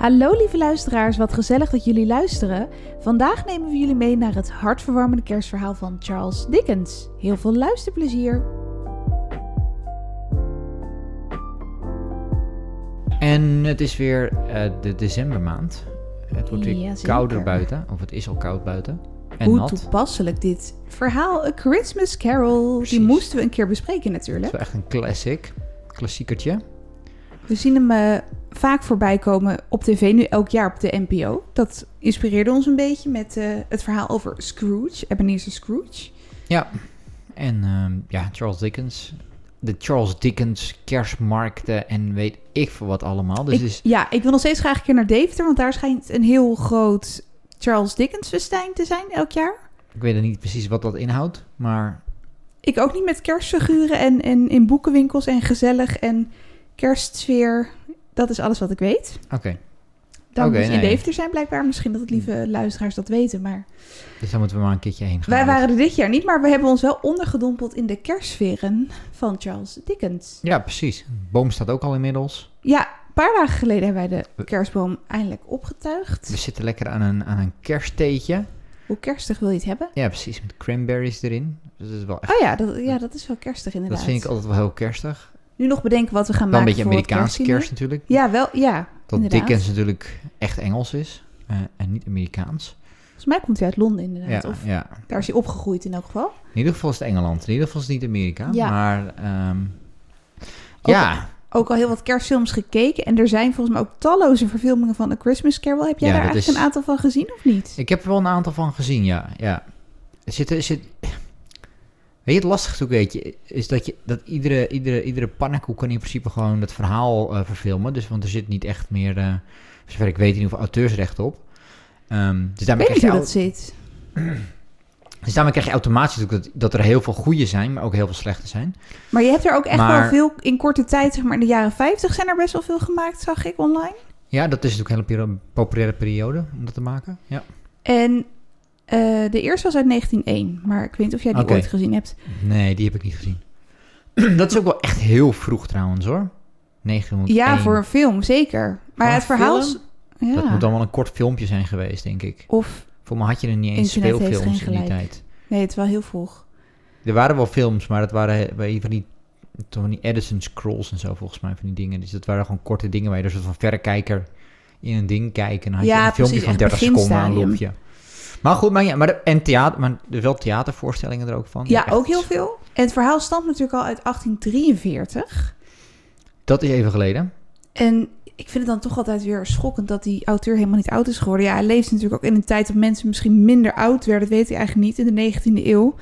Hallo lieve luisteraars, wat gezellig dat jullie luisteren. Vandaag nemen we jullie mee naar het hartverwarmende kerstverhaal van Charles Dickens. Heel veel luisterplezier. En het is weer eh, de decembermaand. Het wordt weer kouder buiten, of het is al koud buiten. En Hoe nat. toepasselijk dit verhaal, A Christmas Carol. Precies. Die moesten we een keer bespreken Het natuurlijk. is wel echt een classic. Klassiekertje. We zien hem eh, vaak voorbij komen op tv, nu elk jaar op de NPO. Dat inspireerde ons een beetje met eh, het verhaal over Scrooge, Ebenezer Scrooge. Ja. En ehm, ja, Charles Dickens. De Charles Dickens kerstmarkten en weet ik veel wat allemaal. Dus ik, is, Ja, ik wil nog steeds graag een keer naar Deventer, want daar schijnt een heel groot Charles Dickens festijn te zijn elk jaar. ik weet niet precies wat dat inhoudt, maar Ik ook niet met kerstfiguren en, en in boekenwinkels en gezellig en kerstsfeer. Dat is alles wat ik weet. oké. Dan Oké, moet je in. Deventer zijn blijkbaar. Misschien dat het lieve luisteraars dat weten, maar... Dus daar moeten we maar een keertje heen gaan. Wij waren er dit jaar niet, maar we hebben ons wel ondergedompeld in de kerstsferen van Charles Dickens. Ja, precies. De boom staat ook al inmiddels. Ja, een paar dagen geleden hebben wij de kerstboom eindelijk opgetuigd. We zitten lekker aan een, aan een kersttheetje. Hoe kerstig wil je het hebben? Ja, precies. Met cranberries erin. Dus dat is wel echt Oh ja, dat, ja, dat is wel kerstig inderdaad. Dat vind ik altijd wel heel kerstig. Nu nog bedenken wat we gaan Wel een maken beetje voor het Amerikaanse kerstdiner. kerst natuurlijk. Ja, wel, ja, Dat inderdaad. Dickens natuurlijk echt Engels is. eh, en niet Amerikaans. Volgens mij komt hij uit Londen inderdaad. Ja, Of ja. daar is hij opgegroeid in elk geval. In ieder geval is het Engeland. In ieder geval is het niet Amerika. Ja. Maar ehm, Ook- ja, Ook al heel wat kerstfilms gekeken. En er zijn volgens mij ook talloze verfilmingen van A Christmas Carol. Heb jij daar eigenlijk is- een aantal van gezien of niet? ik heb er wel een aantal van gezien, ja. ja. Zit, zit, weet je, het lastigste ook, weet je, is dat, je, dat iedere, iedere, iedere pannenkoek kan in principe gewoon het verhaal eh, verfilmen. Dus, want er zit niet echt meer, eh zover ik weet, in ieder geval auteursrecht op. Ehm, dus daarmee krijg je dat zit. Dus daarmee krijg je automatisch dat, dat er heel veel goede zijn, maar ook heel veel slechte zijn. Maar je hebt er ook echt Maar- wel veel in korte tijd, zeg maar in de jaren 50 zijn er best wel veel gemaakt, zag ik online. Ja, dat is natuurlijk een hele populaire periode om dat te maken. Ja. En eh, de eerste was uit 1901. Maar ik weet niet of jij die ooit gezien hebt. Nee, die heb ik niet gezien. dat is ook wel echt heel vroeg trouwens hoor. 901. Ja, voor een film, zeker. Maar het verhaal film? Ja. Dat moet dan wel een kort filmpje zijn geweest, denk ik. Of, Voor mij had je er niet eens speelfilms in die tijd. nee, het is wel heel vroeg. Er waren wel films, maar dat waren bij van die, van die Edison scrolls en zo volgens mij van die dingen. Dus dat waren gewoon korte dingen waar je soort van verrekijker in een ding kijken. En dan had Ja, je een filmpje van echt 30 seconden aan een loopje. Maar goed, maar, ja, maar, de- en theater, maar er wel theatervoorstellingen er ook van. Ja, Echt- ook heel veel. En het verhaal stamt natuurlijk al uit 1843. Dat is even geleden. En ik vind het dan toch altijd weer schokkend dat die auteur helemaal niet oud is geworden. Ja, hij leefde natuurlijk ook in een tijd dat mensen misschien minder oud werden. Dat weet hij eigenlijk niet, in de 19e eeuw.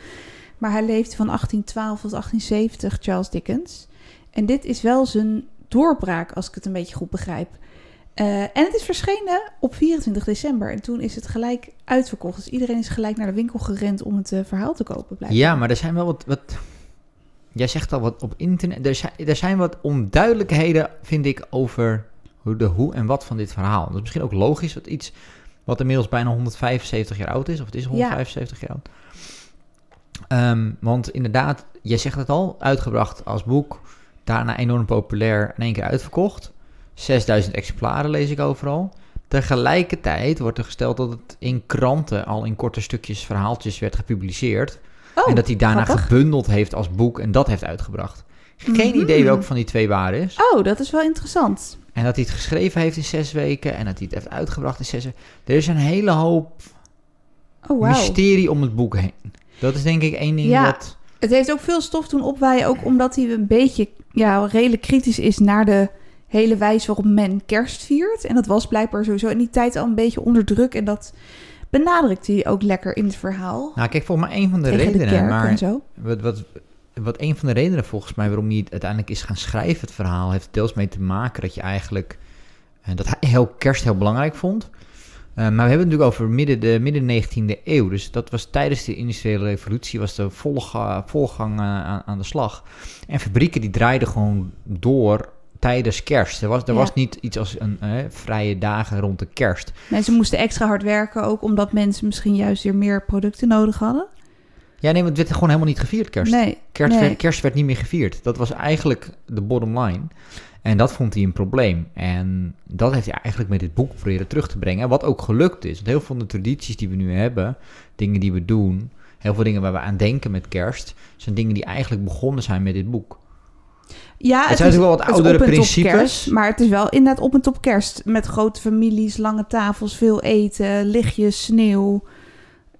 Maar hij leefde van 1812 tot 1870, Charles Dickens. En dit is wel zijn doorbraak, als ik het een beetje goed begrijp. Eh, en het is verschenen op 24 december. En toen is het gelijk uitverkocht. Dus iedereen is gelijk naar de winkel gerend om het eh, verhaal te kopen. Blijkbaar. Ja, maar er zijn wel wat, wat... Jij zegt al wat op internet... Er zijn, er zijn wat onduidelijkheden, vind ik, over hoe de hoe en wat van dit verhaal. Dat is misschien ook logisch, dat iets wat inmiddels bijna 175 jaar oud is. Of het is 175 jaar oud. Ehm, want inderdaad, jij zegt het al, uitgebracht als boek. Daarna enorm populair, in één keer uitverkocht. 6000 exemplaren lees ik overal. Tegelijkertijd wordt er gesteld dat het in kranten al in korte stukjes verhaaltjes werd gepubliceerd. Oh, en dat hij daarna grappig. gebundeld heeft als boek en dat heeft uitgebracht. Geen Mhm. idee welke van die twee waar is. Oh, dat is wel interessant. En dat hij het geschreven heeft in zes weken en dat hij het heeft uitgebracht in zes weken. Er is een hele hoop Oh, wauw. mysterie om het boek heen. Dat is denk ik één ding Ja. wat... Het heeft ook veel stof doen opwaaien, ook omdat hij een beetje ja, redelijk kritisch is naar de hele wijze waarop men kerst viert. En dat was blijkbaar sowieso in die tijd al een beetje onder druk. En dat benadrukt hij ook lekker in het verhaal. Nou, kijk, volgens mij een van de tegen redenen, maar en zo. wat, wat, wat een van de redenen volgens mij waarom hij uiteindelijk is gaan schrijven, het verhaal, heeft deels mee te maken dat je eigenlijk, eh, dat hij heel kerst heel belangrijk vond. Eh, maar we hebben het natuurlijk over midden, de midden 19e eeuw. Dus dat was tijdens de industriële revolutie, was de volga- volgang eh, aan, aan de slag. En fabrieken die draaiden gewoon door tijdens kerst. Er was, er Ja. was niet iets als een eh, vrije dagen rond de kerst. Mensen moesten extra hard werken, ook omdat mensen misschien juist weer meer producten nodig hadden. Ja, nee, want het werd gewoon helemaal niet gevierd, kerst. Nee, Kerst, nee. werd, kerst werd niet meer gevierd. Dat was eigenlijk de bottom line. En dat vond hij een probleem. En dat heeft hij eigenlijk met dit boek proberen terug te brengen. En wat ook gelukt is. Want heel veel van de tradities die we nu hebben, dingen die we doen, heel veel dingen waar we aan denken met kerst, zijn dingen die eigenlijk begonnen zijn met dit boek. Ja, Het zijn natuurlijk wel wat oudere principes. kerst, maar het is wel inderdaad op en top kerst. Met grote families, lange tafels, veel eten, lichtjes, sneeuw.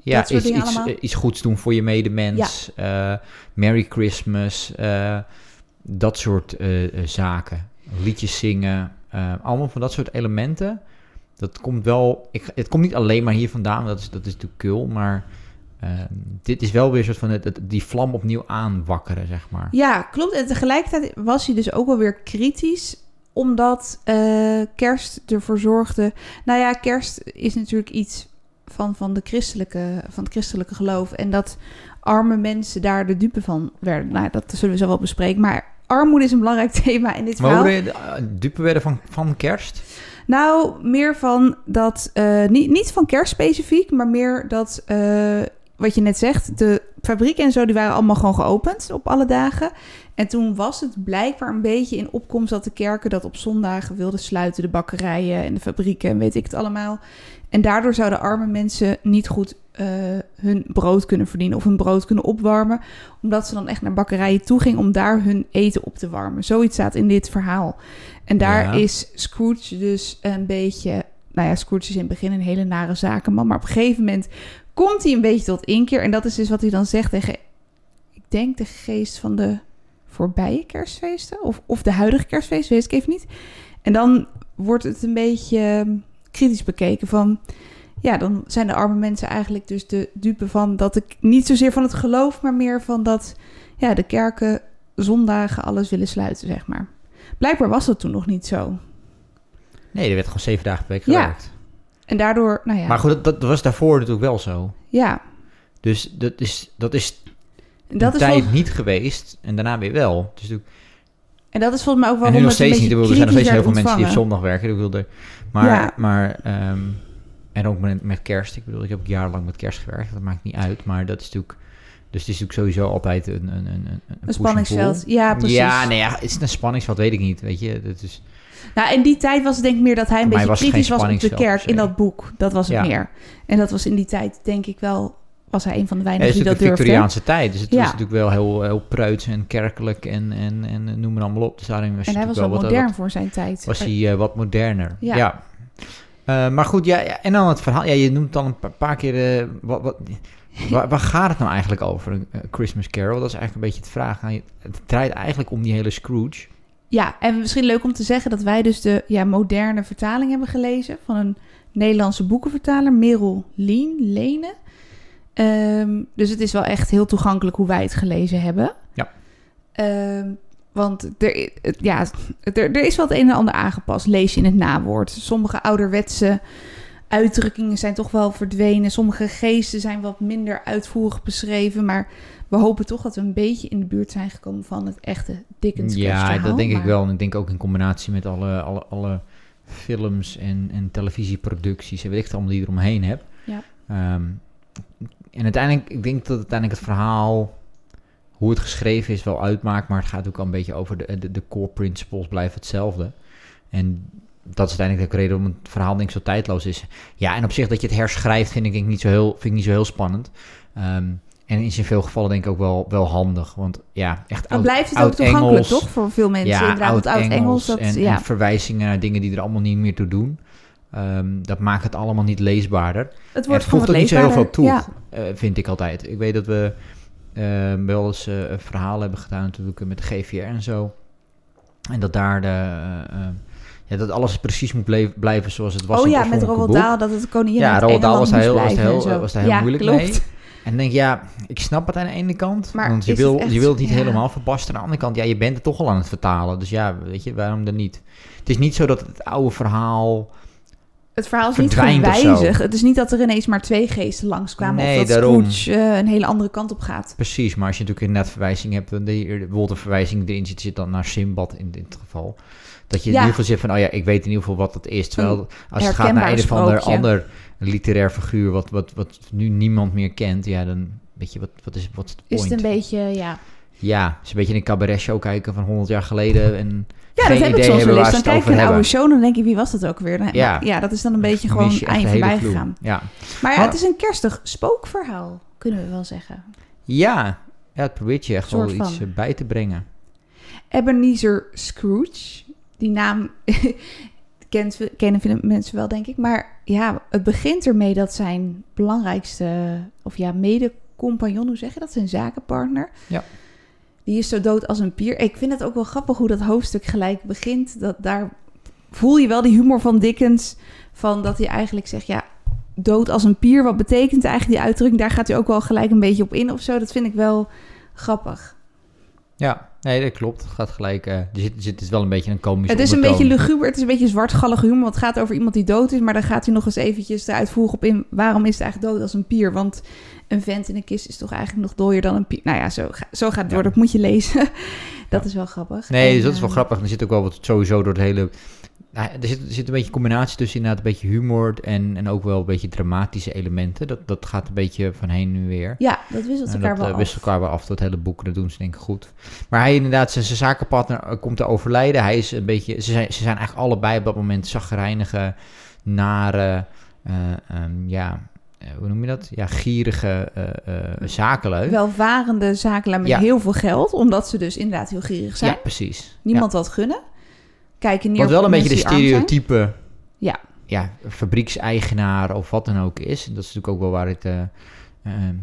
Ja, iets, iets, iets goeds doen voor je medemens. eh, Merry Christmas. eh, dat soort eh, zaken. Liedjes zingen. allemaal van dat soort elementen. Dat komt wel... Ik, het komt niet alleen maar hier vandaan. Dat is, dat is natuurlijk kul. Maar eh, dit is wel weer een soort van het, het- die vlam opnieuw aanwakkeren, zeg maar. Ja, klopt. En tegelijkertijd was hij dus ook wel weer kritisch omdat eh, kerst ervoor zorgde. Nou ja, kerst is natuurlijk iets van, van, de christelijke, van het christelijke geloof. En dat arme mensen daar de dupe van werden. Nou, dat zullen we zo wel bespreken. Maar armoede is een belangrijk thema in dit Maar verhaal. hoe de, uh, dupe werden van, van kerst? Nou, meer van dat, eh, niet, niet van kerst specifiek, maar meer dat, eh, wat je net zegt, de fabrieken en zo, die waren allemaal gewoon geopend op alle dagen. En toen was het blijkbaar een beetje in opkomst dat de kerken dat op zondagen wilden sluiten, de bakkerijen en de fabrieken en weet ik het allemaal. En daardoor zouden arme mensen niet goed eh, hun brood kunnen verdienen of hun brood kunnen opwarmen, omdat ze dan echt naar bakkerijen toe gingen om daar hun eten op te warmen. Zoiets staat in dit verhaal. En daar Ja. is Scrooge dus een beetje. Nou ja, Scrooge is in het begin een hele nare zakenman. Maar op een gegeven moment komt hij een beetje tot inkeer. En dat is dus wat hij dan zegt tegen. Ik denk de geest van de voorbije kerstfeesten. Of, of de huidige kerstfeest, weet ik even niet. En dan wordt het een beetje ehm, kritisch bekeken van. Ja, dan zijn de arme mensen eigenlijk dus de dupe van dat ik niet zozeer van het geloof, maar meer van dat ja, de kerken zondagen alles willen sluiten, zeg maar. Blijkbaar was dat toen nog niet zo. Nee, er werd gewoon zeven dagen per week Ja. En daardoor, nou ja. Maar goed, dat, dat was daarvoor natuurlijk wel zo. ja. Dus dat is, dat is En dat, is tijd vol- niet geweest en daarna weer wel. Dus natuurlijk- en dat is volgens mij ook en waarom nu nog steeds niet. Er zijn nog steeds heel veel mensen die op zondag werken. Ik er- maar, Ja. maar ehm, en ook met, met kerst. Ik bedoel, ik heb ook jarenlang met kerst gewerkt. Dat maakt niet uit. Maar dat is natuurlijk... Dus het is natuurlijk sowieso altijd een... Een, een, een, een spanningsveld. Ja, precies. Ja, nee, ja, is het een spanningsveld? Weet ik niet. Weet je, dat is... Nou, in die tijd was het denk ik meer dat hij een beetje het kritisch was op de kerk in dat boek. Dat was het Ja. meer. En dat was in die tijd denk ik wel... Was hij een van de het weinigen is die dat natuurlijk de durfde. Victoriaanse tijd. Dus het Ja. was natuurlijk wel heel, heel preuts en kerkelijk en, en, en noem maar allemaal op. Dus daarin was En hij was wel wat- modern wat- voor zijn tijd. was hij eh, wat moderner. Ja. Ja. Eh, maar goed, ja, en dan het verhaal. Ja, je noemt dan een pa- paar keer... eh, wat, wat, waar, waar gaat het nou eigenlijk over, een Christmas Carol? Dat is eigenlijk een beetje het vraag. Nou, Het draait eigenlijk om die hele Scrooge. Ja, en misschien leuk om te zeggen dat wij dus de ja, moderne vertaling hebben gelezen van een Nederlandse boekenvertaler, Merel Lien, Lene. Ehm, dus het is wel echt heel toegankelijk hoe wij het gelezen hebben. Ja. Ehm, want er, ja, er, er is wel het een en ander aangepast, lees je in het nawoord. Sommige ouderwetse uitdrukkingen zijn toch wel verdwenen. Sommige geesten zijn wat minder uitvoerig beschreven. Maar we hopen toch dat we een beetje in de buurt zijn gekomen van het echte Dickens Ja, dat denk ik wel. En ik denk ook in combinatie met alle, alle, alle films en, en televisieproducties en weet ik het allemaal die je eromheen hebt. Ja. Ehm, en uiteindelijk, ik denk dat uiteindelijk het verhaal, hoe het geschreven is, wel uitmaakt. Maar het gaat ook al een beetje over de, de, de core principles blijven hetzelfde. En dat is uiteindelijk de reden waarom het verhaal denk ik zo tijdloos is. Ja, en op zich dat je het herschrijft vind ik, denk ik niet zo heel, vind ik niet zo heel spannend. Ehm, en is in veel gevallen denk ik ook wel, wel handig. Want ja, echt Dan oud- blijft het ook toegankelijk, Oud-Engels. toch? Voor veel mensen. inderdaad, want Oud-Engels, dat, en, ja. en verwijzingen naar dingen die er allemaal niet meer toe doen. Ehm, dat maakt het allemaal niet leesbaarder. het wordt het voegt ook niet zo heel veel toe, Ja. eh, vind ik altijd. Ik weet dat we eh, wel eens eh, een verhaal hebben gedaan natuurlijk met de GVR en zo. En dat daar de, eh, eh, ja, dat alles precies moet bleef- blijven zoals het was oh ja, het met Roald. Dahl, dat het koningin Ja, Roald Engeland was daar heel- was heel- was heel ja, moeilijk klopt. mee. En denk ja, ik snap het aan de ene kant. Maar want je wil, echt- je wil het niet ja. helemaal verbasten. Aan de andere kant, ja, je bent het toch al aan het vertalen. Dus ja, weet je, waarom dan niet? Het is niet zo dat het oude verhaal... Het verhaal is niet gewijzigd. Het is niet dat er ineens maar twee geesten langskwamen. Nee, of dat daarom. Scrooge eh, een hele andere kant op gaat. Precies, maar als je natuurlijk inderdaad verwijzing hebt... de, bijvoorbeeld een verwijzing erin zit, zit dan naar Simbad in dit geval. Dat je in ieder geval zegt van... oh ja, ik weet in ieder geval wat dat is. Terwijl als het gaat naar een of ander, ander literair figuur... Wat, wat, wat nu niemand meer kent... ja, dan Weet je, wat, wat is, wat is het Is point? het een beetje, ja... Ja, is een beetje een cabaret show kijken van 100 jaar geleden. En Ja, geen dat heb ik soms hebben wel eens. Dan kijk je een oude show en dan denk je, wie was dat ook weer? Dan- Ja. dat is dan een beetje gewoon Mis je voorbij gegaan. Ja. Maar ja, het is een kerstig spookverhaal, kunnen we wel zeggen. Ja. ja, het probeert je echt wel iets eh, bij te brengen. Ebenezer Scrooge, die naam kent, kennen mensen wel, denk ik. Maar ja, het begint ermee dat zijn belangrijkste, of ja, mede-compagnon, hoe zeg je dat? Zijn zakenpartner. Ja. Die is zo dood als een pier. Ik vind het ook wel grappig hoe dat hoofdstuk gelijk begint. Dat daar voel je wel die humor van Dickens. Van dat hij eigenlijk zegt, ja, dood als een pier. Wat betekent eigenlijk die uitdrukking? Daar gaat hij ook wel gelijk een beetje op in of zo. Dat vind ik wel grappig. Ja, nee, dat klopt. Het gaat gelijk. eh, er zit, er zit dus wel een beetje een komische Het is een beetje luguber, het is een beetje zwartgallige humor. Want het gaat over iemand die dood is. Maar dan gaat hij nog eens eventjes de uitvoering op in. Waarom is het eigenlijk dood als een pier? Want een vent in een kist is toch eigenlijk nog dooier dan een pier. Nou ja, zo, zo gaat het door. Ja. Dat moet je lezen. dat is wel grappig. Nee, En, dus dat is wel eh, grappig. Er zit ook wel wat sowieso door het hele. Nou, er, zit, er zit een beetje een combinatie tussen inderdaad een beetje humor en, en ook wel een beetje dramatische elementen. Dat, dat gaat een beetje van heen nu weer. Ja, dat wisselt elkaar dat wel eh, af. wisselt elkaar wel af, dat hele boek. Dat doen ze denk ik goed. Maar hij inderdaad, zijn, zijn zakenpartner eh, komt te overlijden. Hij is een beetje, ze zijn, ze zijn eigenlijk allebei op dat moment zagrijnige, nare, eh, ehm, ja, hoe noem je dat? Ja, gierige eh, eh, zakenlui. Welvarende zakenlui met Ja. heel veel geld. Omdat ze dus inderdaad heel gierig zijn. ja, precies. Niemand wat gunnen. Kijken neer Wat wel een beetje de stereotype Ja. ja, fabriekseigenaar of wat dan ook is. Dat is natuurlijk ook wel waar het, eh,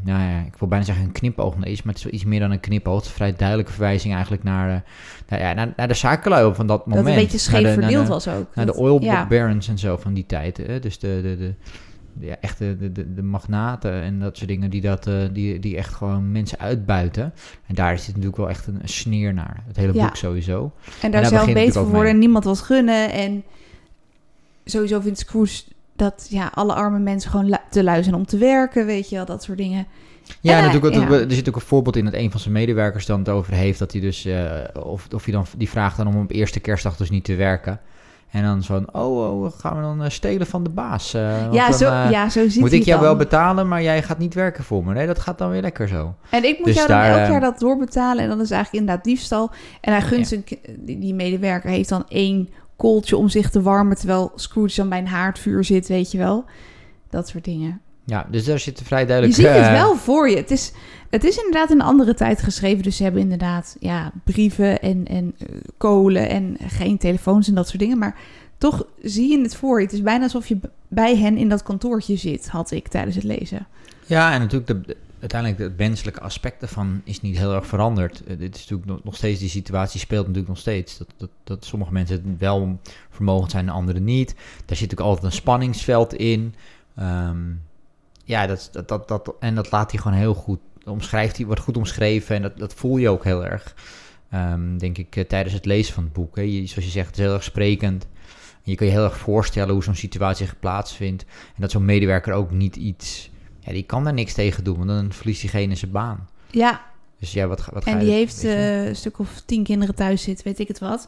nou ja, ik wil bijna zeggen een knipoog naar is, maar het is wel iets meer dan een knipoog. Het is een vrij duidelijke verwijzing eigenlijk naar, nou ja, naar, naar de zakenlui van dat moment. Dat een beetje scheef verdeeld de- was ook. Naar de oil ja. barons en zo van die tijd. Hè? Dus de, de, de, ja, echt de, de, de, magnaten en dat soort dingen die, dat, eh, die, die echt gewoon mensen uitbuiten. En daar zit natuurlijk wel echt een, een sneer naar. Het hele Ja. boek sowieso. En daar daar zelf begint het beter voor worden en niemand wat gunnen. En sowieso vindt Scrooge dat ja, alle arme mensen gewoon lu- te lui zijn om te werken, weet je wel, dat soort dingen. Ja, En, en natuurlijk, ja. er zit ook een voorbeeld in dat een van zijn medewerkers dan het over heeft dat hij dus, eh, of, of hij dan, die vraagt dan om op eerste kerstdag dus niet te werken. En dan zo van, oh, oh gaan we dan eh, stelen van de baas? eh, Ja dan, zo, eh, ja, zo ziet Moet ik jou wel betalen, maar jij gaat niet werken voor me? Nee, dat gaat dan weer lekker zo. En ik moet Dus jou dan elk jaar dat doorbetalen. En dan is eigenlijk inderdaad diefstal. En hij gunt Ja. die, die medewerker heeft dan één kooltje om zich te warmen. Terwijl Scrooge dan bij een haardvuur zit, weet je wel. Dat soort dingen. Ja, dus daar zit vrij Je duidelijk... ziet het eh, wel voor je. Het is, het is inderdaad in een andere tijd geschreven. Dus ze hebben inderdaad ja, brieven en, en eh, kolen en geen telefoons en dat soort dingen. Maar toch zie je het voor je. Het is bijna alsof je bij hen in dat kantoortje zit, had ik tijdens het lezen. Ja, en natuurlijk de, de- uiteindelijk het menselijke aspect ervan is niet heel erg veranderd. Eh, dit is natuurlijk nog, steeds, die situatie speelt natuurlijk nog steeds. Dat, dat, dat sommige mensen het wel vermogend zijn en anderen niet. Daar zit natuurlijk altijd een spanningsveld in. Ehm, ja, dat, dat, dat, dat, en dat laat hij gewoon heel goed, omschrijft hij, wordt goed omschreven en dat, dat voel je ook heel erg. Ehm, denk ik, eh, tijdens het lezen van het boek. Hè. Je, zoals je zegt, het is heel erg sprekend. Je kan je heel erg voorstellen hoe zo'n situatie zich plaatsvindt. En dat zo'n medewerker ook niet iets... Ja, die kan daar niks tegen doen, want dan verliest diegene zijn baan. Ja, Dus ja, wat, wat ga En je... die heeft eh, een stuk of tien kinderen thuis zitten, weet ik het wat.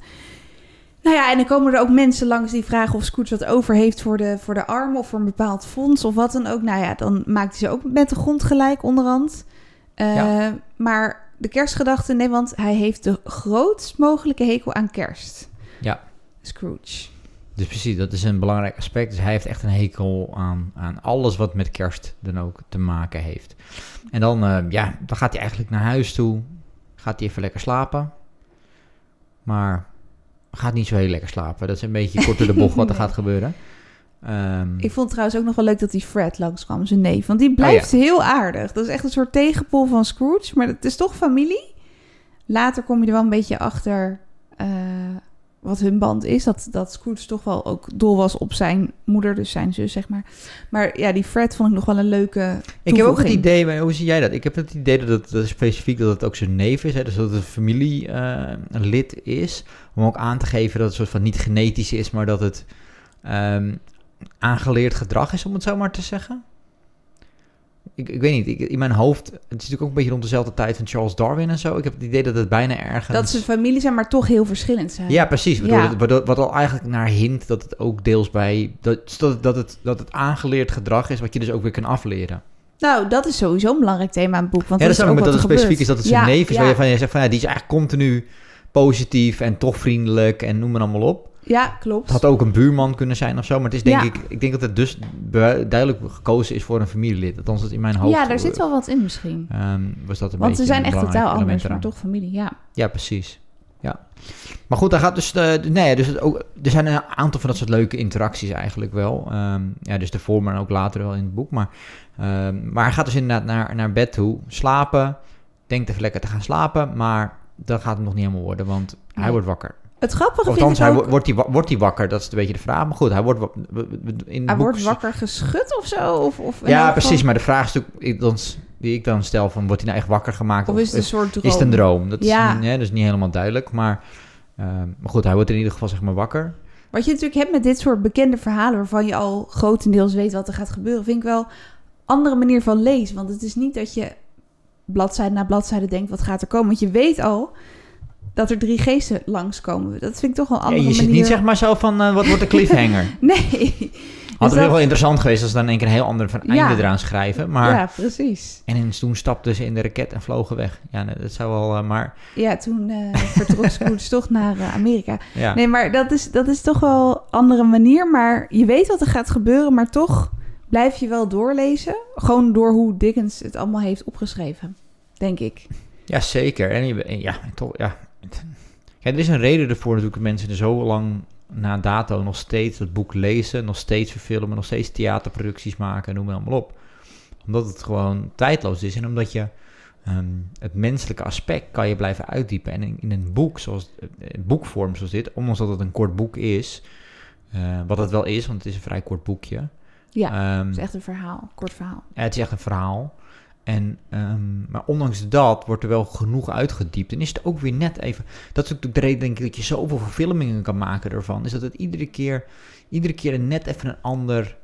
Nou ja, en dan komen er ook mensen langs die vragen of Scrooge wat over heeft voor de, voor de armen of voor een bepaald fonds of wat dan ook. Nou ja, dan maakt hij ze ook met de grond gelijk onderhand. Eh, Ja. Maar de kerstgedachte, nee, want hij heeft de grootst mogelijke hekel aan kerst. Ja. Scrooge. Dus precies, dat is een belangrijk aspect. Dus hij heeft echt een hekel aan, aan alles wat met kerst dan ook te maken heeft. En dan, eh, ja, dan gaat hij eigenlijk naar huis toe. Gaat hij even lekker slapen. Maar gaat niet zo heel lekker slapen. Dat is een beetje kort door de bocht wat er gaat gebeuren. Ehm, Ik vond trouwens ook nog wel leuk dat die Fred langskwam, zijn neef. Want die blijft heel aardig. Dat is echt een soort tegenpol van Scrooge. Maar het is toch familie. Later kom je er wel een beetje achter eh, wat hun band is. Dat, dat Scrooge toch wel ook dol was op zijn moeder, dus zijn zus, zeg maar. Maar ja, die Fred vond ik nog wel een leuke Ik heb ook het idee, maar hoe zie jij dat? Ik heb het idee dat het dat specifiek dat het ook zijn neef is, hè? dus dat het een familielid is, om ook aan te geven dat het soort van niet genetisch is, maar dat het ehm, aangeleerd gedrag is, om het zo maar te zeggen. Ik, ik weet niet, ik, in mijn hoofd, het is natuurlijk ook een beetje rond dezelfde tijd van Charles Darwin en zo. Ik heb het idee dat het bijna ergens... Dat ze familie zijn, maar toch heel verschillend zijn. Ja, precies. Waardoor Ja. het- waardoor- wat al eigenlijk naar hint dat het ook deels bij... Dat, dat, dat, het, dat het aangeleerd gedrag is wat je dus ook weer kan afleren. Nou, dat is sowieso een belangrijk thema in het boek. Want Ja, dat is ook ook wat dat het specifiek is dat het zijn Ja, neef is. ja. Waarvan je zegt van ja, die is eigenlijk continu positief en toch vriendelijk en noem maar allemaal op. Ja, klopt. Het had ook een buurman kunnen zijn of zo. Maar het is denk Ja. ik, ik denk dat het dus duidelijk gekozen is voor een familielid. Althans, dat in mijn hoofd. ja, daar zit wel wat in misschien. ehm, was dat een Want ze zijn echt totaal anders, maar eraan. toch familie, ja. Ja, precies. Ja. Maar goed, daar gaat dus. De, nee, dus het ook, er zijn een aantal van dat soort leuke interacties eigenlijk wel. Ehm, ja, dus daarvoor, maar ook later wel in het boek. Maar, ehm, maar hij gaat dus inderdaad naar, naar bed toe, slapen. Denkt even lekker te gaan slapen, maar dat gaat hem nog niet helemaal worden, want hij Nee. wordt wakker. Het grappige vind ik hij, ook... wordt, hij, wordt hij wakker? Dat is een beetje de vraag. Maar goed, hij wordt in hij boek- wordt wakker geschud of zo? Of, of Ja, precies. geval- Maar de vraag is natuurlijk, die ik dan stel: van, wordt hij nou echt wakker gemaakt? Of is het een soort droom? is het een droom? Dat is, Ja. niet- hè, dat is niet helemaal duidelijk. Maar, ehm, maar goed, hij wordt in ieder geval zeg maar wakker. Wat je natuurlijk hebt met dit soort bekende verhalen... waarvan je al grotendeels weet wat er gaat gebeuren... vind ik wel een andere manier van lezen. Want het is niet dat je bladzijde na bladzijde denkt... wat gaat er komen? Want je weet al dat er drie geesten langskomen. Dat vind ik toch wel een Ja, andere je zit manier. niet zeg maar zo van, eh, wat wordt de cliffhanger? Nee. Had Dus het wel interessant geweest als ze dan in één keer een heel ander van Ja. einde eraan schrijven. Maar, Ja, precies. En toen stapten ze in de raket en vlogen weg. Ja, dat zou wel, eh, maar Ja, toen eh vertrok Scrooge toch naar Amerika. ja. Nee, maar dat is, dat is toch wel een andere manier. Maar je weet wat er gaat gebeuren, maar toch blijf je wel doorlezen. Gewoon door hoe Dickens het allemaal heeft opgeschreven, denk ik. Ja, zeker. En, je- en ja, toch, ja. Ja. Er is een reden ervoor natuurlijk dat mensen er zo lang na dato nog steeds het boek lezen, nog steeds verfilmen, nog steeds theaterproducties maken, noem maar allemaal op. Omdat het gewoon tijdloos is en omdat je ehm, het menselijke aspect kan je blijven uitdiepen. En in, in een boek, zoals boekvorm zoals dit, ondanks dat het een kort boek is, eh, wat het wel is, want het is een vrij kort boekje. Ja, Ehm, het is echt een verhaal, kort verhaal. het is echt een verhaal. En, ehm, maar ondanks dat wordt er wel genoeg uitgediept. En is het ook weer net even... Dat is natuurlijk de reden denk ik dat je zoveel verfilmingen kan maken ervan. Is dat het iedere keer, iedere keer een net even een ander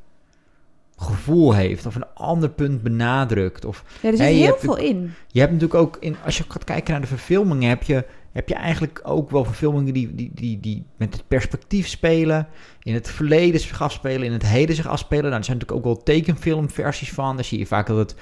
gevoel heeft. Of een ander punt benadrukt. Of Ja, er zit heel veel in. je hebt natuurlijk ook, in, als je gaat kijken naar de verfilmingen, heb je, heb je eigenlijk ook wel verfilmingen die, die, die, die met het perspectief spelen, in het verleden zich afspelen, in het heden zich afspelen. Nou, er zijn natuurlijk ook wel tekenfilmversies van. Daar zie je vaak dat het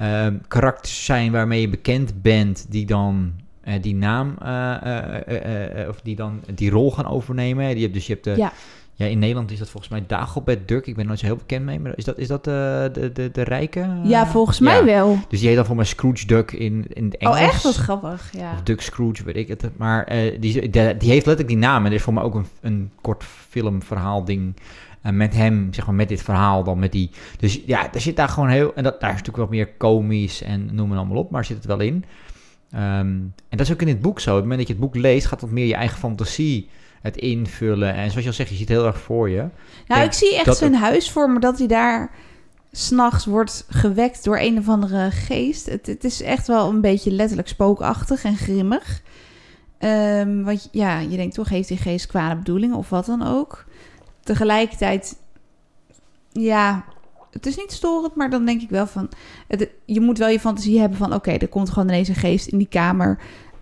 ehm, karakters zijn waarmee je bekend bent, die dan eh, die naam, eh, eh, of die dan die rol gaan overnemen. Die hebt, dus je hebt de, Ja. ja, in Nederland is dat volgens mij Dagobert Duck. Ik ben nooit zo heel bekend mee, maar is dat, is dat eh, de, de, de rijke? Ja, volgens mij wel. Dus die heet dan voor mij Scrooge Duck in, in het Engels. Oh, echt? Wat grappig, ja. Of Duck Scrooge, weet ik het. Maar die, die, die heeft letterlijk die naam. En er is voor mij ook een, een kort filmverhaal ding eh, met hem, zeg maar, met dit verhaal dan met die... Dus ja, er zit daar gewoon heel... En dat, daar is natuurlijk wat meer komisch en noem het allemaal op, maar zit het wel in. Ehm, en dat is ook in dit boek zo. Op het moment dat je het boek leest, gaat wat meer je eigen fantasie het invullen. En zoals je al zegt, je ziet het heel erg voor je. Nou, denk ik zie echt dat zijn huis voor me dat hij daar s'nachts wordt gewekt door een of andere geest. Het, het is echt wel een beetje letterlijk spookachtig en grimmig. Ehm, want ja, je denkt toch, heeft die geest kwade bedoelingen of wat dan ook. Tegelijkertijd, ja, het is niet storend, maar dan denk ik wel van... Het, je moet wel je fantasie hebben van, oké, er komt gewoon ineens een geest in die kamer...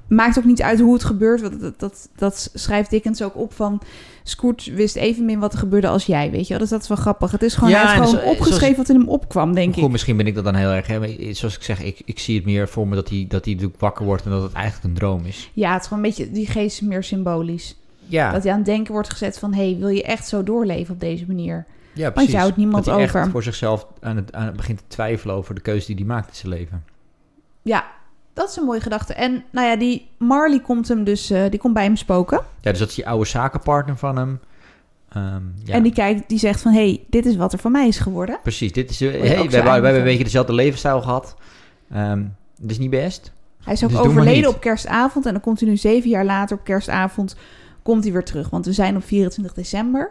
Maakt ook niet uit hoe het gebeurt. Want dat, dat, dat schrijft Dickens ook op van... Scrooge wist evenmin wat er gebeurde als jij, weet je wel. Dus dat is wel grappig. Het is gewoon, Ja, hij gewoon zo- opgeschreven zoals- wat in hem opkwam, denk Goed, ik. misschien ben ik dat dan heel erg. Hè? maar Zoals ik zeg, ik, ik zie het meer voor me dat hij, dat hij wakker wordt en dat het eigenlijk een droom is. Ja, het is gewoon een beetje, die geest is meer symbolisch. Ja, Dat hij aan het denken wordt gezet van... hé, hey, wil je echt zo doorleven op deze manier? ja Want precies. je houdt niemand dat hij over. echt voor zichzelf aan het, aan het begint te twijfelen over de keuze die hij maakt in zijn leven. Ja, dat is een mooie gedachte. En nou ja, die Marley komt hem dus... eh, die komt bij hem spoken. Ja, dus dat is die oude zakenpartner van hem. Ehm, ja, En die kijkt, die zegt van... hé, hey, dit is wat er van mij is geworden. precies. Dit is, je hey, we, hebben, we hebben een beetje dezelfde levensstijl gehad. Het is niet best. Hij is ook Dus overleden op kerstavond. En dan komt hij nu zeven jaar later op kerstavond... komt hij weer terug. Want we zijn op 24 december.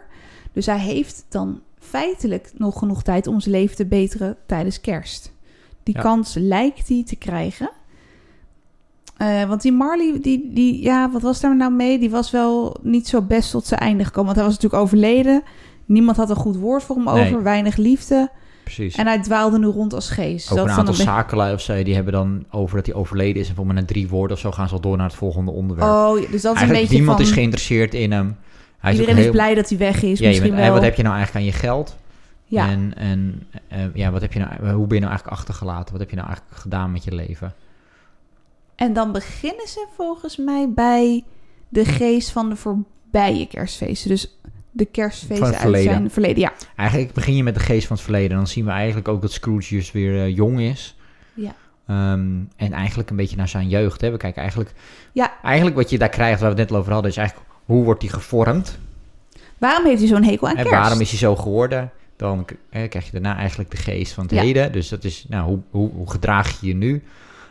Dus hij heeft dan feitelijk nog genoeg tijd... om zijn leven te beteren tijdens kerst. Die Ja. kans lijkt hij te krijgen. Eh, want die Marley, die, die, ja, wat was daar nou mee? Die was wel niet zo best tot zijn einde gekomen. Want hij was natuurlijk overleden. Niemand had een goed woord voor hem Nee. over. Weinig liefde. Precies. En hij dwaalde nu rond als geest. ook Dat een aantal be- zakenlui of zo, die hebben dan over dat hij overleden is. En voor mij na drie woorden of zo gaan ze al door naar het volgende onderwerp. Oh, dus dat is een Eigenlijk beetje niemand van... is geïnteresseerd in hem. Hij iedereen is heel- blij dat hij weg is. Ja, misschien bent, wel. wat heb je nou eigenlijk aan je geld? Ja. En, en eh, ja, wat heb je nou, hoe ben je nou eigenlijk achtergelaten? Wat heb je nou eigenlijk gedaan met je leven? En dan beginnen ze volgens mij bij de geest van de voorbije kerstfeesten. Dus de Van kerstfeesten het uit verleden. zijn verleden. Ja, Eigenlijk begin je met de geest van het verleden. Dan zien we eigenlijk ook dat Scrooge dus weer eh, jong is. Ja. Ehm, en eigenlijk een beetje naar zijn jeugd. Hè. We kijken eigenlijk... Ja. Eigenlijk wat je daar krijgt, waar we het net over hadden, is eigenlijk... Hoe wordt hij gevormd? waarom heeft hij zo'n hekel aan En kerst? waarom is hij zo geworden? Dan eh, krijg je daarna eigenlijk de geest van het Ja. heden. Dus dat is, nou, hoe, hoe, hoe gedraag je je nu?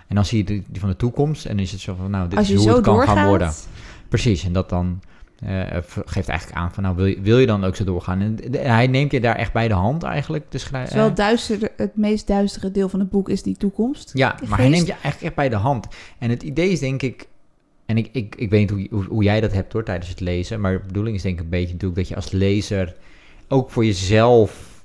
En dan zie je die, van de toekomst. En dan is het zo van, nou, dit Als is hoe het kan doorgaat, gaan worden. Precies, en dat dan eh, v- geeft eigenlijk aan van, nou, wil je, wil je dan ook zo doorgaan? En de- hij neemt je daar echt bij de hand eigenlijk. Dus Het, is wel het, duistere, het meest duistere deel van het boek is die toekomst. ja, maar hij neemt je eigenlijk echt bij de hand. En het idee is denk ik, en ik, ik, ik weet niet hoe, hoe, jij dat hebt hoor tijdens het lezen, maar de bedoeling is denk ik een beetje natuurlijk dat je als lezer ook voor jezelf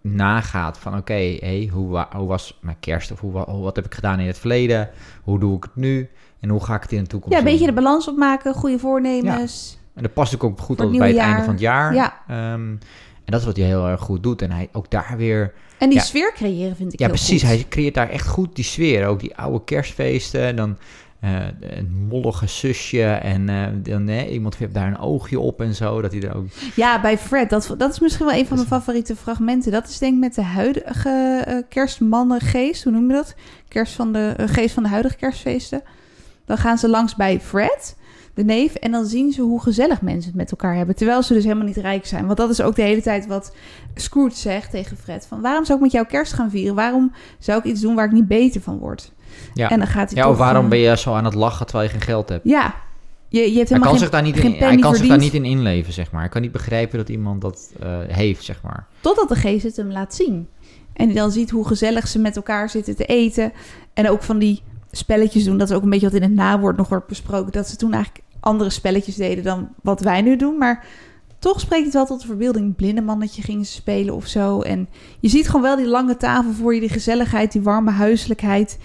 nagaat van oké, hey, hoe, hoe was mijn kerst of hoe, wa- hoe- wat heb ik gedaan in het verleden, hoe doe ik het nu en hoe ga ik het in de toekomst Ja, een beetje de balans opmaken, goede voornemens. En dat past ook goed Voor het altijd bij het einde van het jaar. Ja. Ehm, en dat is wat hij heel erg goed doet. En hij ook daar weer En die Ja. sfeer creëren vind ik ja, heel precies. goed. Hij creëert daar echt goed die sfeer. Ook die oude kerstfeesten. En dan eh, een mollige zusje. En eh, dan eh, iemand heeft daar een oogje op en zo. Dat hij er ook... Ja, bij Fred, dat, dat is misschien wel een van mijn favoriete fragmenten. Dat is denk ik met de huidige eh kerstmannengeest, hoe noem je dat? Kerst van de, eh, geest van de huidige kerstfeesten. Dan gaan ze langs bij Fred, de neef, en dan zien ze hoe gezellig mensen het met elkaar hebben. Terwijl ze dus helemaal niet rijk zijn. Want dat is ook de hele tijd wat Scrooge zegt tegen Fred. Van waarom zou ik met jou kerst gaan vieren? Waarom zou ik iets doen waar ik niet beter van word? Ja, En dan gaat hij ja of waarom gewoon- ben je zo aan het lachen terwijl je geen geld hebt? Ja, je, je hebt Hij kan, geen, zich daar, niet in, hij kan zich daar niet in inleven, zeg maar. Hij kan niet begrijpen dat iemand dat eh, heeft, zeg maar. Totdat de geest het hem laat zien. En dan ziet hoe gezellig ze met elkaar zitten te eten. En ook van die spelletjes doen. Dat is ook een beetje wat in het nawoord nog wordt besproken. Dat ze toen eigenlijk andere spelletjes deden dan wat wij nu doen. Maar toch spreekt het wel tot de verbeelding. Blindemannetje gingen ze spelen of zo. En je ziet gewoon wel die lange tafel voor je. Die gezelligheid, die warme huiselijkheid.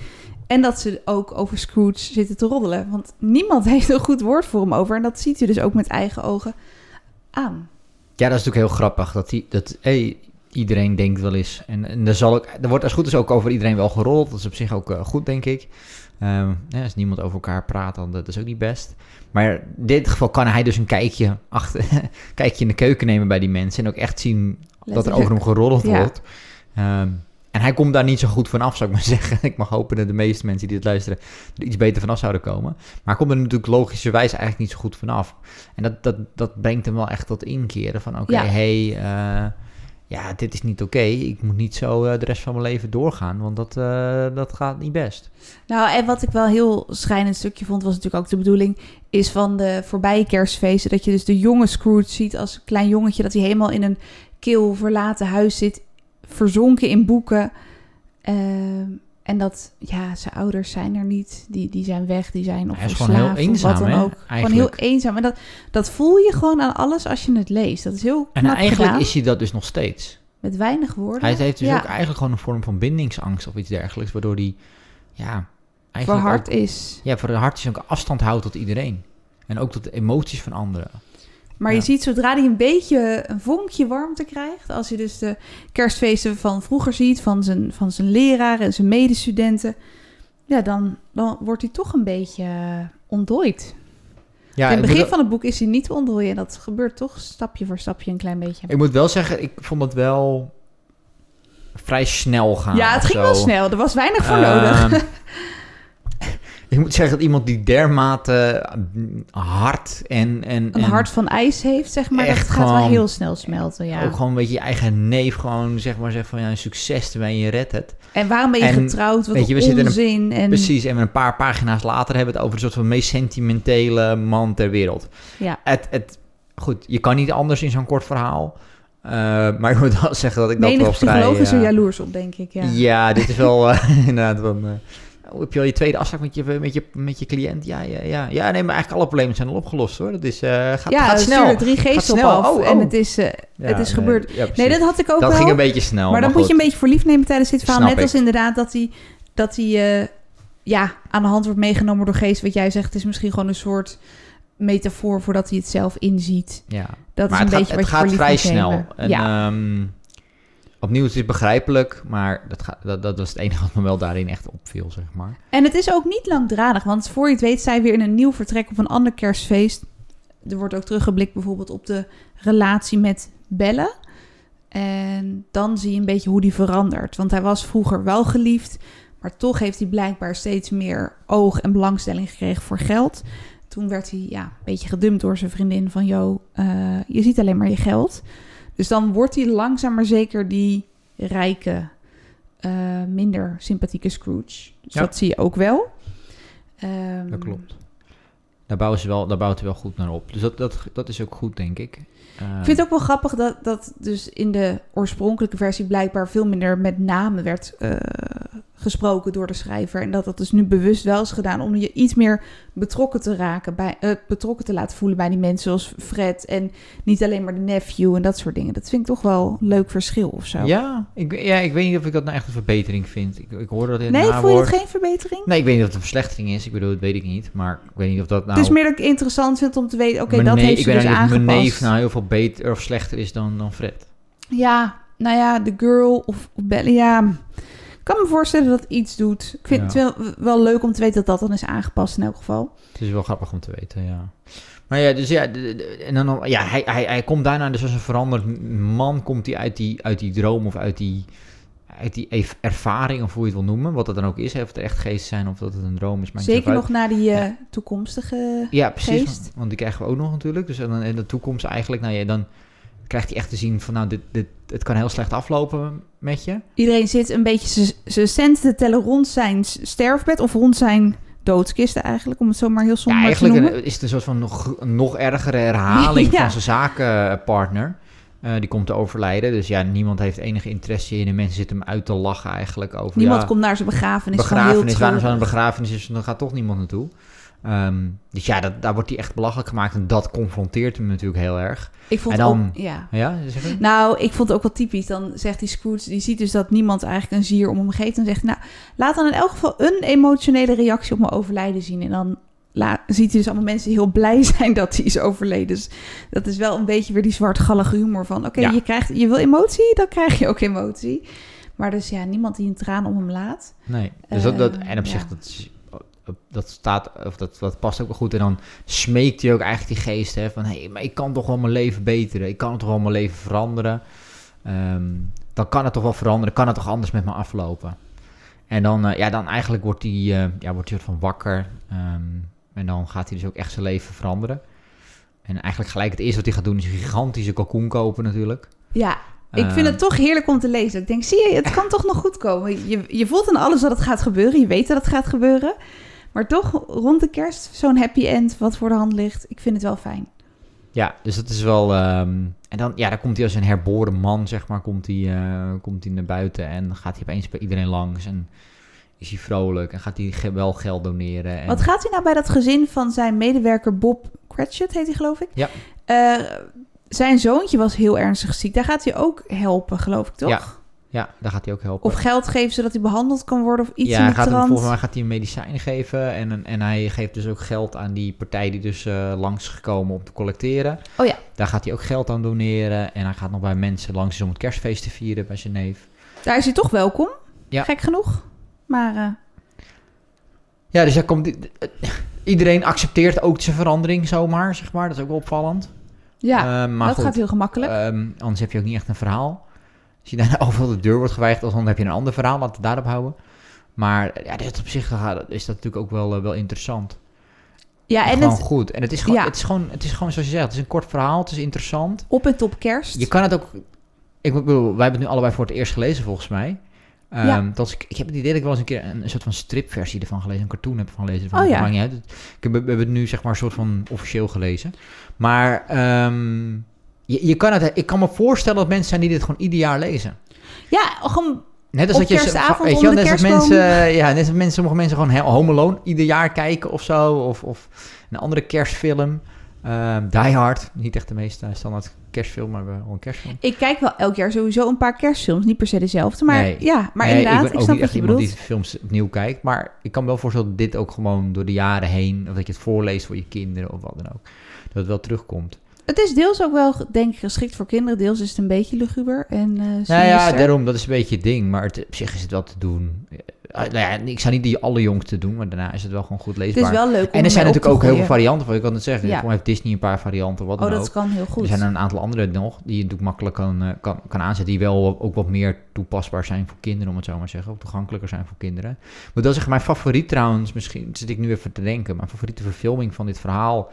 En dat ze ook over Scrooge zitten te roddelen. Want niemand heeft een goed woord voor hem over. En dat ziet u dus ook met eigen ogen aan. Ja, dat is natuurlijk heel grappig. Dat, die, dat hey, iedereen denkt wel eens. En, en er, zal ook, er wordt als goed is ook over iedereen wel gerold. Dat is op zich ook eh, goed, denk ik. Ehm, ja, als niemand over elkaar praat, dan dat is ook niet best. Maar in dit geval kan hij dus een kijkje, achter, kijkje in de keuken nemen bij die mensen. En ook echt zien dat er over hem geroddeld Ja. wordt. Ehm, en hij komt daar niet zo goed vanaf, zou ik maar zeggen. Ik mag hopen dat de meeste mensen die dit luisteren er iets beter vanaf zouden komen. Maar hij komt er natuurlijk logischerwijs eigenlijk niet zo goed vanaf. En dat, dat, dat brengt hem wel echt tot inkeren van oké, Ja. hey, eh, ja, dit is niet oké. Ik moet niet zo eh, de rest van mijn leven doorgaan, want dat, eh, dat gaat niet best. Nou, en wat ik wel heel schrijnend stukje vond, was natuurlijk ook de bedoeling, is van de voorbije kerstfeesten, dat je dus de jonge Scrooge ziet als klein jongetje, dat hij helemaal in een kil verlaten huis zit, verzonken in boeken. Ehm, en dat, ja, zijn ouders zijn er niet, die, die zijn weg, die zijn of Hij is gewoon heel of wat eenzaam, dan hè, ook. Gewoon heel eenzaam. En dat, dat voel je gewoon aan alles als je het leest. Dat is heel En eigenlijk gedaan, is hij dat dus nog steeds. met weinig woorden. Hij heeft dus Ja. ook eigenlijk gewoon een vorm van bindingsangst of iets dergelijks, waardoor hij, ja, eigenlijk verhard ook- is. ja, hart is ook afstand houdt tot iedereen. En ook tot de emoties van anderen. Maar Ja. je ziet zodra hij een beetje een vonkje warmte krijgt, als je dus de kerstfeesten van vroeger ziet, van zijn, van zijn leraren en zijn medestudenten, ja, dan, dan wordt hij toch een beetje eh, ontdooid. Ja, In het begin moet, van het boek is hij niet te ontdooien en dat gebeurt toch stapje voor stapje een klein beetje. ik moet wel zeggen, ik vond het wel vrij snel gaan. ja, het ging zo. wel snel. Er was weinig voor Ehm, nodig. ik moet zeggen dat iemand die dermate mm, hard en... en Een en hart van ijs heeft, zeg maar, dat echt gaat wel heel snel smelten, ja. Ook gewoon een beetje je eigen neef gewoon zeg maar zegt van ja, succes terwijl je redt het. En waarom ben je En, getrouwd? Wat weet je, we een zitten in een- onzin. en, Precies, en een paar pagina's later hebben we het over een soort van meest sentimentele man ter wereld. Ja. Het, het, goed, je kan niet anders in zo'n kort verhaal. Eh, maar ik moet wel zeggen dat ik dat wel vrij... psycholoog is er eh, jaloers op, denk ik, ja. ja. dit is wel eh, inderdaad van... oh, heb je al je tweede afspraak met je, met, je, met je cliënt? Ja, ja, ja. Ja, nee, maar eigenlijk alle problemen zijn al opgelost hoor. Dat is, eh, gaat, ja, gaat snel. sturen drie geesten op snel. af Oh, en oh. het is, eh, Ja, het is nee, gebeurd. ja. Nee, dat had ik ook dat wel. ging een beetje snel. maar dan moet je een beetje voor lief nemen tijdens dit verhaal. Snap Net als inderdaad dat hij, dat hij eh, ja, aan de hand wordt meegenomen door geest. Wat jij zegt, het is misschien gewoon een soort metafoor voordat hij het zelf inziet. Ja. Dat maar is een het beetje gaat, wat het gaat vrij snel. En, ja. ehm, opnieuw, het is begrijpelijk, maar dat, dat, dat was het enige wat me wel daarin echt opviel, zeg maar. En het is ook niet langdradig, want voor je het weet zij weer in een nieuw vertrek op een ander kerstfeest. Er wordt ook teruggeblikt bijvoorbeeld op de relatie met Belle. En dan zie je een beetje hoe die verandert. Want hij was vroeger wel geliefd, maar toch heeft hij blijkbaar steeds meer oog en belangstelling gekregen voor geld. Toen werd hij ja, een beetje gedumpt door zijn vriendin van... ...joh, uh, je ziet alleen maar je geld. Dus dan wordt hij langzaam maar zeker die rijke, uh, minder sympathieke Scrooge. Dus Ja. dat zie je ook wel. Ehm, Dat klopt. Daar bouwen ze wel, daar bouwt hij wel goed naar op. Dus dat, dat, dat is ook goed, denk ik. Eh, Ik vind het ook wel grappig dat, dat dus in de oorspronkelijke versie blijkbaar veel minder met namen werd eh, gesproken door de schrijver. En dat dat dus nu bewust wel is gedaan om je iets meer betrokken te raken, bij, eh, betrokken te laten voelen bij die mensen zoals Fred. En niet alleen maar de nephew en dat soort dingen. Dat vind ik toch wel een leuk verschil of zo. Ja ik, ja, ik weet niet of ik dat nou echt een verbetering vind. Ik, ik hoorde dat in nee, voel je het geen verbetering? Nee, ik weet niet of het een verslechtering is. Ik bedoel, dat weet ik niet. Maar ik weet niet of dat nou... Het is meer dat ik interessant vind om te weten, oké, dat heeft ik ze weet dus niet of aangepast. mijn neef nou heel veel beter of slechter is dan, dan Fred. Ja, nou ja, de girl of, of ja. Ik kan me voorstellen dat het iets doet. Ik vind Ja. het wel, wel leuk om te weten dat dat dan is aangepast in elk geval. Het is wel grappig om te weten, ja. Maar ja, dus ja, en dan, ja hij, hij, hij komt daarna dus als een veranderd man, komt hij uit die, uit die droom of uit die, uit die ervaring, of hoe je het wil noemen, wat het dan ook is, hè, of het echt geest zijn of dat het een droom is. Zeker nog na die eh, Ja. toekomstige... Ja, precies. geest. Want, want die krijgen we ook nog natuurlijk. Dus dan in de toekomst eigenlijk, nou ja, dan krijgt hij echt te zien van, nou, dit, dit, het kan heel slecht aflopen met je. Iedereen zit een beetje zijn centen te tellen rond zijn sterfbed of rond zijn doodskisten eigenlijk, om het zo maar heel Ja, somber te eigenlijk noemen. een- is het een soort van nog, nog ergere herhaling Ja. van zijn zakenpartner. Eh, die komt te overlijden. Dus ja, niemand heeft enige interesse in. En mensen zitten hem uit te lachen eigenlijk over... Niemand ja, komt naar zijn begrafenis. begrafenis. Waarom zou een begrafenis is? Dan gaat toch niemand naartoe. Ehm, dus ja, dat, daar wordt hij echt belachelijk gemaakt. En dat confronteert hem natuurlijk heel erg. Ik vond En dan- ook, ja. Ja, zeg? Nou, ik vond het ook wel typisch. Dan zegt die Scrooge, die ziet dus dat niemand eigenlijk een zier om hem geeft. Dan zegt nou, laat dan in elk geval een emotionele reactie op mijn overlijden zien. En dan la- ziet hij dus allemaal mensen die heel blij zijn dat hij is overleden. Dus dat is wel een beetje weer die zwartgallige humor van... oké, Ja. je, krijgt, je wil emotie, dan krijg je ook emotie. Maar dus ja, niemand die een traan om hem laat. Nee. Dus dat, dat, Eh, en op ja. zich, dat, is- dat staat, of dat, dat past ook wel goed. En dan smeekt hij ook eigenlijk die geest, hè, van, hé, hey, maar ik kan toch wel mijn leven beteren. Ik kan toch wel mijn leven veranderen. Ehm, dan kan het toch wel veranderen. Kan het toch anders met me aflopen. En dan, eh, ja, dan eigenlijk wordt hij, eh, ja, wordt hij van wakker. Ehm, en dan gaat hij dus ook echt zijn leven veranderen. En eigenlijk gelijk het eerste wat hij gaat doen is een gigantische kalkoen kopen natuurlijk. Ja, ik vind Ehm, het toch heerlijk om te lezen. Ik denk, zie je, het kan toch nog goed komen. Je, je voelt aan alles dat het gaat gebeuren. Je weet dat het gaat gebeuren. Maar toch, rond de kerst, zo'n happy end wat voor de hand ligt. Ik vind het wel fijn. Ja, dus dat is wel. ehm, en dan, ja, dan komt hij als een herboren man, zeg maar, komt hij, eh, komt hij naar buiten en gaat hij opeens bij iedereen langs en is hij vrolijk en gaat hij wel geld doneren. En, Wat gaat hij nou bij dat gezin van zijn medewerker Bob Cratchit, heet hij geloof ik? Ja. Eh, zijn zoontje was heel ernstig ziek. Daar gaat hij ook helpen, geloof ik, toch? Ja, Ja, daar gaat hij ook helpen. Of geld geven zodat hij behandeld kan worden of iets ja, in gaat hem, volgens mij gaat hij een medicijn geven en, en hij geeft dus ook geld aan die partij die dus eh langs is gekomen om te collecteren. Oh ja. Daar gaat hij ook geld aan doneren en hij gaat nog bij mensen langs om het kerstfeest te vieren bij zijn neef. Daar is hij toch welkom. Ja. Gek genoeg. Maar eh, Ja, dus hij komt, iedereen accepteert ook zijn verandering zomaar, zeg maar. Dat is ook wel opvallend. ja, Eh, maar dat goed, gaat heel gemakkelijk. ehm, anders heb je ook niet echt een verhaal. Als je daarna overal de deur wordt geweigerd, dan heb je een ander verhaal. Laten we daarop houden. Maar ja, dit op zich gaat- is dat natuurlijk ook wel, eh, wel interessant. ja, en gewoon het goed. En het is gewoon, Ja. het, is gewoon, het is gewoon zoals je zegt, het is een kort verhaal, het is interessant. op en top kerst. Je kan het ook... Ik bedoel, wij hebben het nu allebei voor het eerst gelezen, volgens mij. Ehm, Ja. dat ik, ik heb het idee dat ik wel eens een keer een, een soort van stripversie ervan gelezen, een cartoon heb van gelezen. Van, Oh ja. maakt niet uit. Ik heb, we hebben het nu zeg maar een soort van officieel gelezen. Maar ehm, je, je kan het, ik kan me voorstellen dat mensen zijn die dit gewoon ieder jaar lezen. Ja, gewoon Net als Op dat je, kerstavond weet je wel, net als mensen, ja, net als mensen, sommige mensen gewoon Home Alone ieder jaar kijken of zo, of, of een andere kerstfilm. Ehm Die Hard, niet echt de meest eh, standaard kerstfilm, maar wel een kerstfilm. Ik kijk wel elk jaar sowieso een paar kerstfilms. Niet per se dezelfde, maar Nee. ja. Maar Nee, inderdaad, ik ik, ben ook snap niet wat je iemand bedoelt. die films opnieuw kijkt, maar ik kan me wel voorstellen dat dit ook gewoon door de jaren heen, of dat je het voorleest voor je kinderen of wat dan ook, dat het wel terugkomt. Het is deels ook wel, denk ik, geschikt voor kinderen. Deels is het een beetje luguber en eh Nou ja, daarom, dat is een beetje het ding. Maar het, op zich is het wel te doen. Eh, nou ja, ik zou niet die allerjongste doen, maar daarna is het wel gewoon goed Het leesbaar. is wel leuk om en er zijn natuurlijk ook heel veel varianten van. Ik kan het zeggen. Ja. Voor mij heeft Disney een paar varianten, wat dan Oh, ook. dat kan heel goed. Er zijn er een aantal andere nog die je natuurlijk makkelijk kan, eh, kan, kan aanzetten. Die wel ook wat meer toepasbaar zijn voor kinderen, om het zo maar te zeggen. Ook toegankelijker zijn voor kinderen. Maar dat is echt mijn favoriet trouwens. Misschien zit ik nu even te denken. Mijn favoriete verfilming van dit verhaal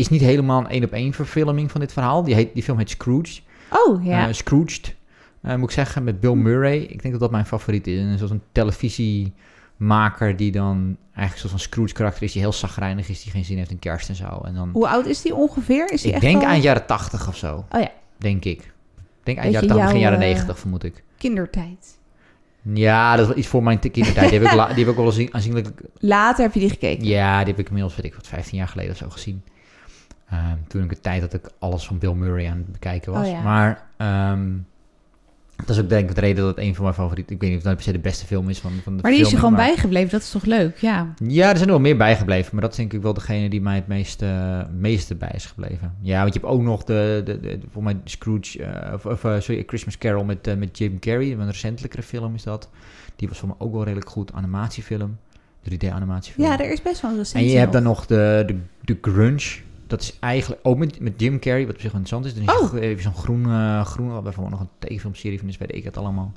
is niet helemaal een één op één verfilming van dit verhaal. Die, heet, die film heet Scrooge. Oh, ja. Eh, Scrooged, eh, moet ik zeggen, met Bill Murray. Ik denk dat dat mijn favoriet is. En zoals een televisiemaker die dan eigenlijk een soort van Scrooge karakter is, die heel zagrijnig is, die geen zin heeft in kerst en zo. En dan, Hoe oud is die ongeveer? Is die ik echt denk al eind jaren 80 of zo. Oh ja. Denk ik. Denk Beetje jaren 80, begin jaren eh, 90 vermoed ik. kindertijd? Ja, dat is wel iets voor mijn kindertijd. Die heb ik, la- die heb ik wel aanzienlijk... Later heb je die gekeken. Ja, die heb ik inmiddels, weet ik wat, 15 jaar geleden of zo gezien. Ehm, toen ik de tijd dat ik alles van Bill Murray aan het bekijken was. Oh ja. Maar ehm, dat is ook denk ik de reden dat het een van mijn favorieten... Ik weet niet of het nou per se de beste film is van, van de Maar die is je filming, gewoon maar- bijgebleven. Dat is toch leuk? Ja. Ja, er zijn er wel meer bijgebleven. Maar dat is denk ik wel degene die mij het meeste, meeste bij is gebleven. Ja, want je hebt ook nog de, de, de, voor mij Scrooge... eh, of, of, eh, sorry, A Christmas Carol met, eh, met Jim Carrey. Een recentelijkere film is dat. Die was voor me ook wel redelijk goed. Animatiefilm. 3D-animatiefilm. ja, er is best wel een En recensie je hebt dan nog. nog de, de, de Grunge. Dat is eigenlijk ook met, met Jim Carrey, wat op zich wel interessant is. Dan Oh. oh. zo'n groen, eh groen, waarvan nog een tekenfilmserie van is, weet ik het allemaal.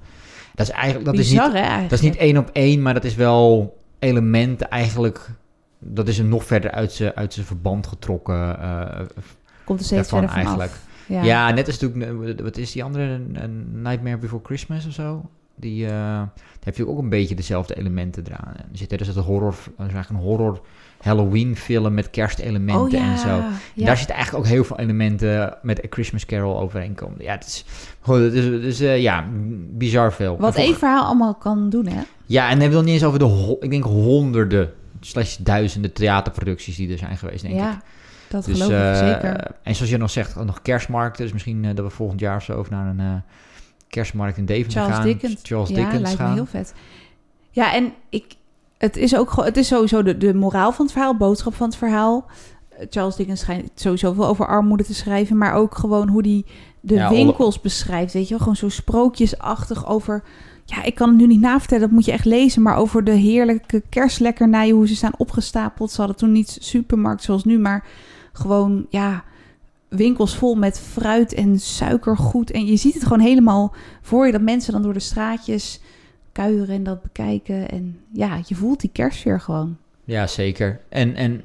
Dat is eigenlijk, dat is niet, hè, eigenlijk. dat is niet één op één, maar dat is wel elementen eigenlijk. Dat is er nog verder uit zijn uit verband getrokken. eh, Komt er steeds daarvan verder eigenlijk. Ja. Ja. net als natuurlijk, wat is die andere, Een- een Nightmare Before Christmas of zo? Die, heb je ook een beetje dezelfde elementen eraan. Er zit er is het horror, er is eigenlijk een horror Halloween film met kerstelementen oh, ja. en zo. Ja. Daar zitten eigenlijk ook heel veel elementen met A Christmas Carol overeenkomen. Ja, het is goed. Het is, eh, ja, bizar veel. Wat één verhaal allemaal kan doen, hè? Ja, en dan hebben we het niet eens over de, ik denk honderden slash duizenden theaterproducties die er zijn geweest, denk ik. ja, dat Dus, geloof ik eh, zeker. En zoals je nog zegt, nog kerstmarkten. Dus misschien eh, dat we volgend jaar of zo over naar een kerstmarkt in Deventer Charles gaan. Dickens. Charles ja, Dickens lijkt gaan. me heel vet. Ja, en ik, het is ook gewoon, het is sowieso de, de moraal van het verhaal, boodschap van het verhaal. Charles Dickens schijnt sowieso veel over armoede te schrijven, maar ook gewoon hoe hij de Ja, winkels beschrijft. Weet je wel, gewoon zo sprookjesachtig over. Ja, ik kan het nu niet navertellen, dat moet je echt lezen. Maar over de heerlijke kerstlekkernijen, hoe ze staan opgestapeld. Ze hadden toen niet supermarkt zoals nu, maar gewoon, ja, winkels vol met fruit en suikergoed. En je ziet het gewoon helemaal voor je dat mensen dan door de straatjes kuieren en dat bekijken. En ja, je voelt die kerstsfeer gewoon. Ja, zeker. En, en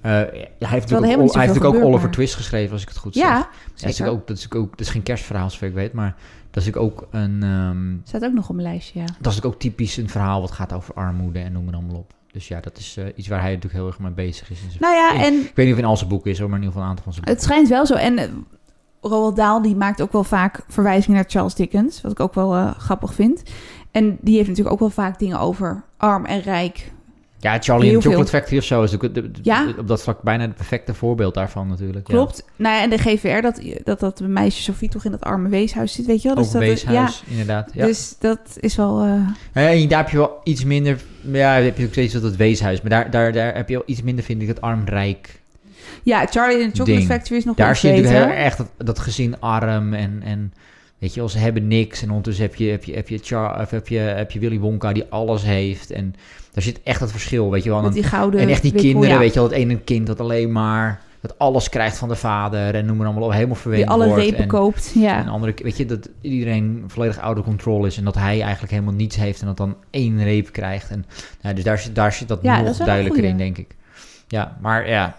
eh, hij heeft natuurlijk ook, hij heeft ook Oliver Twist geschreven, als ik het goed zeg. Ja, dat, is ook, dat, is ook, dat is geen kerstverhaal, zover ik weet, maar dat is ook een... ehm, Staat ook nog op mijn lijstje, ja. dat is ook typisch een verhaal wat gaat over armoede en noem maar allemaal op. Dus ja, dat is eh, iets waar hij natuurlijk heel erg mee bezig is. zijn- Nou ja, en Ik weet niet of in al zijn boeken is, hoor, maar in ieder geval een aantal van zijn het schijnt wel zo. En eh, Roald Dahl die maakt ook wel vaak verwijzingen naar Charles Dickens, wat ik ook wel grappig vind. En die heeft natuurlijk ook wel vaak dingen over arm en rijk. Ja, Charlie Heel and the Chocolate veel. Factory of zo is de- de- Ja. op dat vlak bijna het perfecte voorbeeld daarvan natuurlijk. ja. Klopt. Nou ja, en de GVR, dat, dat dat meisje Sophie toch in dat arme weeshuis zit, weet je wel? Dus dat, weeshuis, inderdaad. Ja, Ja. dus dat is wel... eh, En daar heb je wel iets minder... Ja, daar heb je ook steeds dat het weeshuis. Maar daar, daar, daar heb je wel iets minder, vind ik, het arm-rijk. ja, Charlie and the Chocolate Ding. Factory is nog Daar zie je heel erg dat, dat gezin arm en... en Weet je wel, ze hebben niks en ondertussen heb je, heb je, heb je, Char, of heb je, heb je Willy Wonka die alles heeft. En daar zit echt het verschil, weet je wel. En gouden En echt die wikkel, kinderen, ja. weet je wel, het ene kind dat alleen maar dat alles krijgt van de vader en noem maar allemaal op, helemaal verwend Die alle wordt. repen en, koopt, ja. en andere, weet je, dat iedereen volledig of control is en dat hij eigenlijk helemaal niets heeft en dat dan één reep krijgt. En, nou, dus daar, zit- daar zit dat Ja, nog dat duidelijker in, denk ik. Ja, maar ja.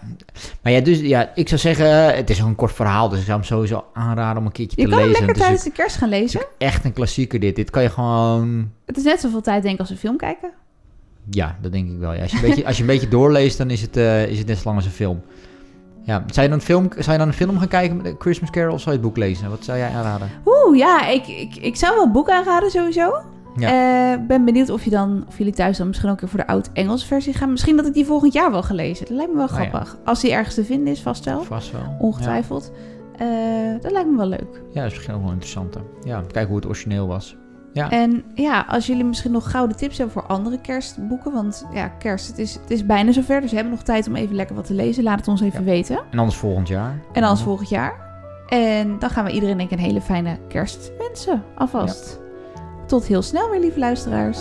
Maar ja, dus ja, ik zou zeggen, het is een kort verhaal, dus ik zou hem sowieso aanraden om een keertje Je te kan hem lezen. lekker is tijdens de kerst gaan lezen. echt een klassieker dit. Dit kan je gewoon, Het is net zoveel tijd denk ik als een film kijken. ja, dat denk ik wel. Ja. Als, je een beetje, als je een beetje doorleest, dan is het, eh, is het net zo lang als een film. Ja, zou je dan een film, zou je dan een film gaan kijken met Christmas Carol of zou je het boek lezen? Wat zou jij aanraden? Oeh, ja, ik, ik, ik zou wel een boek aanraden sowieso. Ja. Eh, ben benieuwd of, je dan, of jullie thuis dan misschien ook weer voor de oud-Engelse versie gaan. Misschien dat ik die volgend jaar wel gelezen. Dat lijkt me wel Oh ja. grappig. Als die ergens te vinden is, vast wel. Vast wel. Ongetwijfeld. Eh, dat lijkt me wel leuk. Ja, dat is misschien ook wel interessant. Ja, kijken hoe het origineel was. Ja. En ja, als jullie misschien nog gouden tips hebben voor andere kerstboeken. Want ja, kerst, het is, het is bijna zover. Dus we hebben nog tijd om even lekker wat te lezen. Laat het ons even Ja. weten. En anders volgend jaar. En anders volgend jaar. En dan gaan we iedereen denk ik een hele fijne kerst wensen. Alvast. Tot heel snel weer, lieve luisteraars.